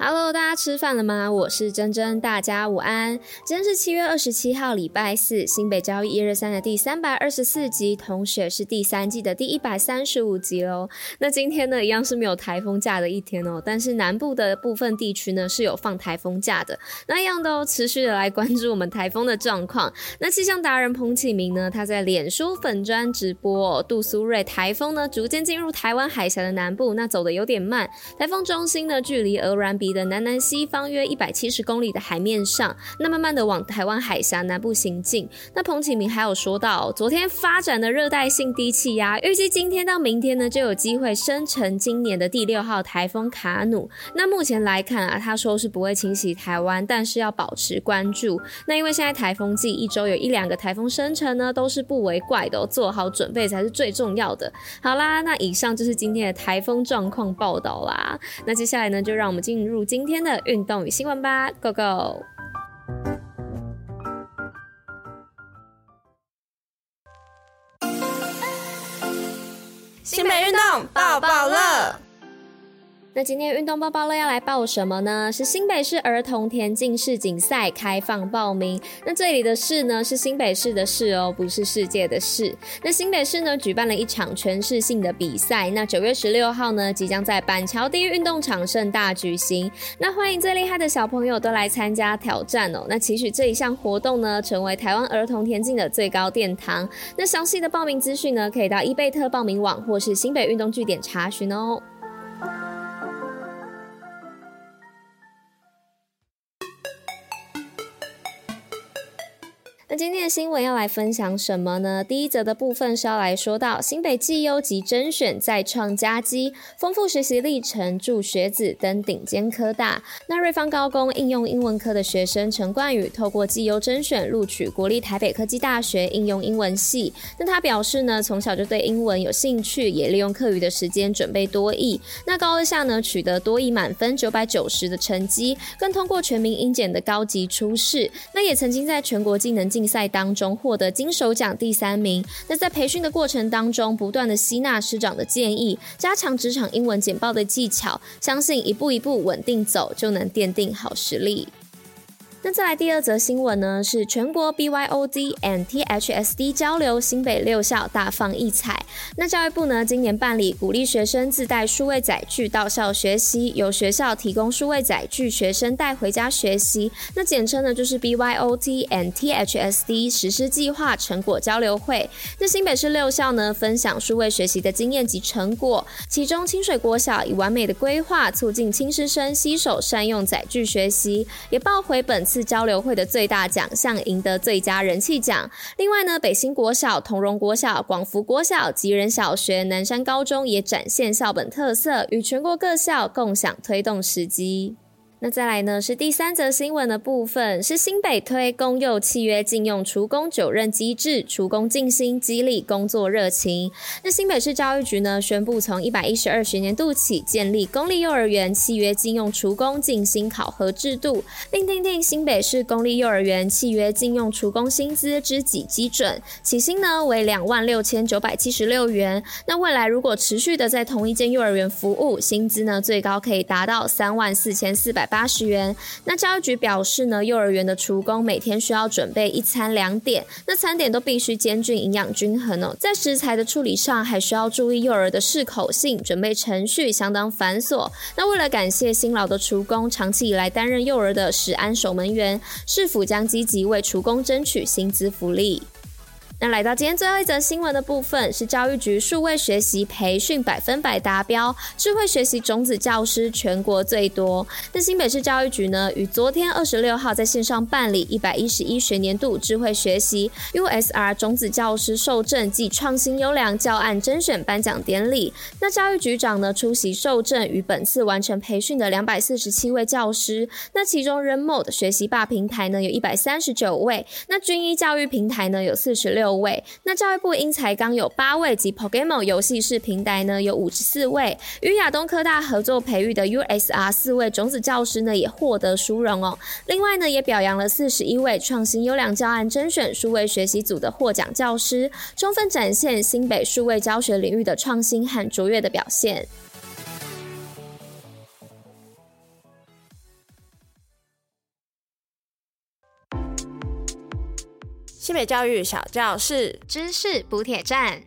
Hello，大家吃饭了吗？我是珍珍，大家午安。今天是七月二十七号，礼拜四，新北交易一二三的第三百二十四集，同时也是第三季的第一百三十五集喽。那今天呢，一样是没有台风假的一天哦，但是南部的部分地区呢是有放台风假的。那一样都持续的来关注我们台风的状况。那气象达人彭启明呢，他在脸书粉专直播，杜苏芮台风呢逐渐进入台湾海峡的南部，那走的有点慢，台风中心呢距离鹅銮的南南西方约一百七十公里的海面上，那慢慢的往台湾海峡南部行进。那彭启明还有说到，昨天发展的热带性低气压，预计今天到明天呢就有机会生成今年的第六号台风卡努。那目前来看啊，他说是不会侵袭台湾，但是要保持关注。那因为现在台风季，一周有一两个台风生成呢，都是不为怪的哦，做好准备才是最重要的。好啦，那以上就是今天的台风状况报道啦。那接下来呢，就让我们进入。今天的运动与新闻吧，Go Go！新北运动抱抱乐。那今天运动报报乐要来报什么呢？是新北市儿童田径世锦赛开放报名。那这里的市呢，是新北市的市哦，不是世界的市。那新北市呢，举办了一场全市性的比赛。那九月十六号呢，即将在板桥第一运动场盛大举行。那欢迎最厉害的小朋友都来参加挑战哦。那期许这一项活动呢，成为台湾儿童田径的最高殿堂。那详细的报名资讯呢，可以到伊贝特报名网或是新北运动据点查询哦。那今天的新闻要来分享什么呢？第一则的部分是要来说到新北绩优及甄选再创佳绩，丰富学习历程助学子登顶尖科大。那瑞芳高工应用英文科的学生陈冠宇，透过绩优甄选录取国立台北科技大学应用英文系。那他表示呢，从小就对英文有兴趣，也利用课余的时间准备多益。那高二下呢，取得多益满分九百九十的成绩，更通过全民英检的高级初试。那也曾经在全国技能竞竞赛当中获得金手奖第三名。那在培训的过程当中，不断的吸纳师长的建议，加强职场英文简报的技巧，相信一步一步稳定走，就能奠定好实力。那再来第二则新闻呢，是全国 BYOD and THSD 交流，新北六校大放异彩。那教育部呢，今年办理鼓励学生自带数位载具到校学习，由学校提供数位载具，学生带回家学习。那简称呢就是 BYOT and THSD 实施计划成果交流会。那新北市六校呢，分享数位学习的经验及成果，其中清水国小以完美的规划，促进亲师生携手善用载具学习，也报回本次交流会的最大奖项，赢得最佳人气奖。另外呢，北新国小、同荣国小、广福国小及、吉人小学、南山高中也展现校本特色，与全国各校共享推动时机。那再来呢，是第三则新闻的部分，是新北推公幼契约禁用厨工九任机制，厨工尽心激励工作热情。那新北市教育局呢，宣布从一百一十二学年度起，建立公立幼儿园契约禁用厨工尽心考核制度，并订定新北市公立幼儿园契约禁用厨工薪资之给基准，起薪呢为两万六千九百七十六元。那未来如果持续的在同一间幼儿园服务，薪资呢最高可以达到三万四千四百。八十元。那教育局表示呢，幼儿园的厨工每天需要准备一餐两点，那餐点都必须兼具营养均衡哦。在食材的处理上，还需要注意幼儿的适口性，准备程序相当繁琐。那为了感谢辛劳的厨工，长期以来担任幼儿的食安守门员，市府将积极为厨工争取薪资福利。那来到今天最后一则新闻的部分，是教育局数位学习培训百分百达标，智慧学习种子教师全国最多。那新北市教育局呢，于昨天二十六号在线上办理一百一十一学年度智慧学习 USR 种子教师受证暨创新优良教案甄选颁奖典礼。那教育局长呢出席受证，与本次完成培训的两百四十七位教师。那其中 Remote 学习吧平台呢有一百三十九位，那军医教育平台呢有四十六。六位。那教育部英才刚有八位及 Pokemon 游戏室平台呢有五十四位。与亚东科大合作培育的 USR 四位种子教师呢也获得殊荣哦。另外呢也表扬了四十一位创新优良教案甄选数位学习组的获奖教师，充分展现新北数位教学领域的创新和卓越的表现。新北教育小教室，知识补铁站。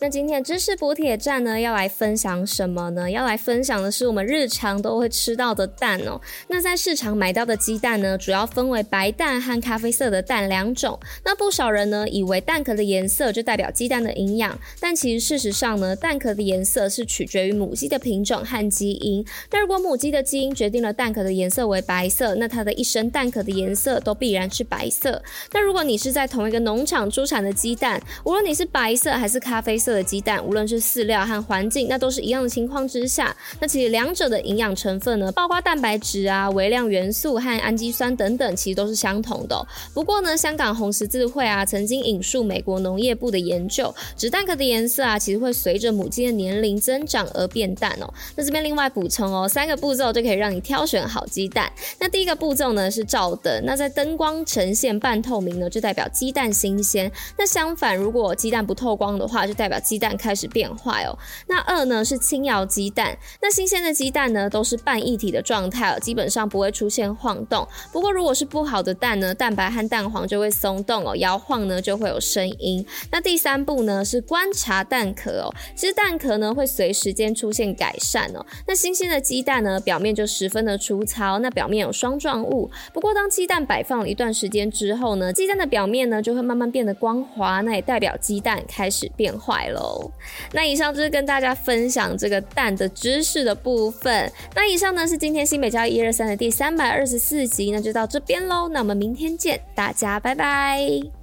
那今天知识补铁站呢，要来分享什么呢？要来分享的是我们日常都会吃到的蛋哦。那在市场买到的鸡蛋呢，主要分为白蛋和咖啡色的蛋两种。那不少人呢，以为蛋壳的颜色就代表鸡蛋的营养，但其实事实上呢，蛋壳的颜色是取决于母鸡的品种和基因。那如果母鸡的基因决定了蛋壳的颜色为白色，那它的一生蛋壳的颜色都必然是白色。那如果你是在同一个农场出产的鸡蛋，无论你是白色还是咖啡色，色的鸡蛋，无论是饲料和环境，那都是一样的情况之下，那其实两者的营养成分呢，包括蛋白质啊、微量元素和氨基酸等等，其实都是相同的。不过呢，香港红十字会啊曾经引述美国农业部的研究，指蛋壳的颜色啊，其实会随着母鸡的年龄增长而变淡哦。那这边另外补充哦，三个步骤就可以让你挑选好鸡蛋。那第一个步骤呢是照灯，那在灯光呈现半透明呢，就代表鸡蛋新鲜。那相反，如果鸡蛋不透光的话，就代表鸡蛋开始变坏哦。那二呢是轻摇鸡蛋，那新鲜的鸡蛋呢都是半液体的状态哦，基本上不会出现晃动。不过如果是不好的蛋呢，蛋白和蛋黄就会松动哦，摇晃呢就会有声音。那第三步呢是观察蛋壳哦，其实蛋壳呢会随时间出现改善哦。那新鲜的鸡蛋呢表面就十分的粗糙，那表面有霜状物。不过当鸡蛋摆放了一段时间之后呢，鸡蛋的表面呢就会慢慢变得光滑，那也代表鸡蛋开始变坏喽。那以上就是跟大家分享这个蛋的知识的部分。那以上呢是今天新北教育一二三的第三百二十四集，那就到这边喽。那我们明天见，大家拜拜。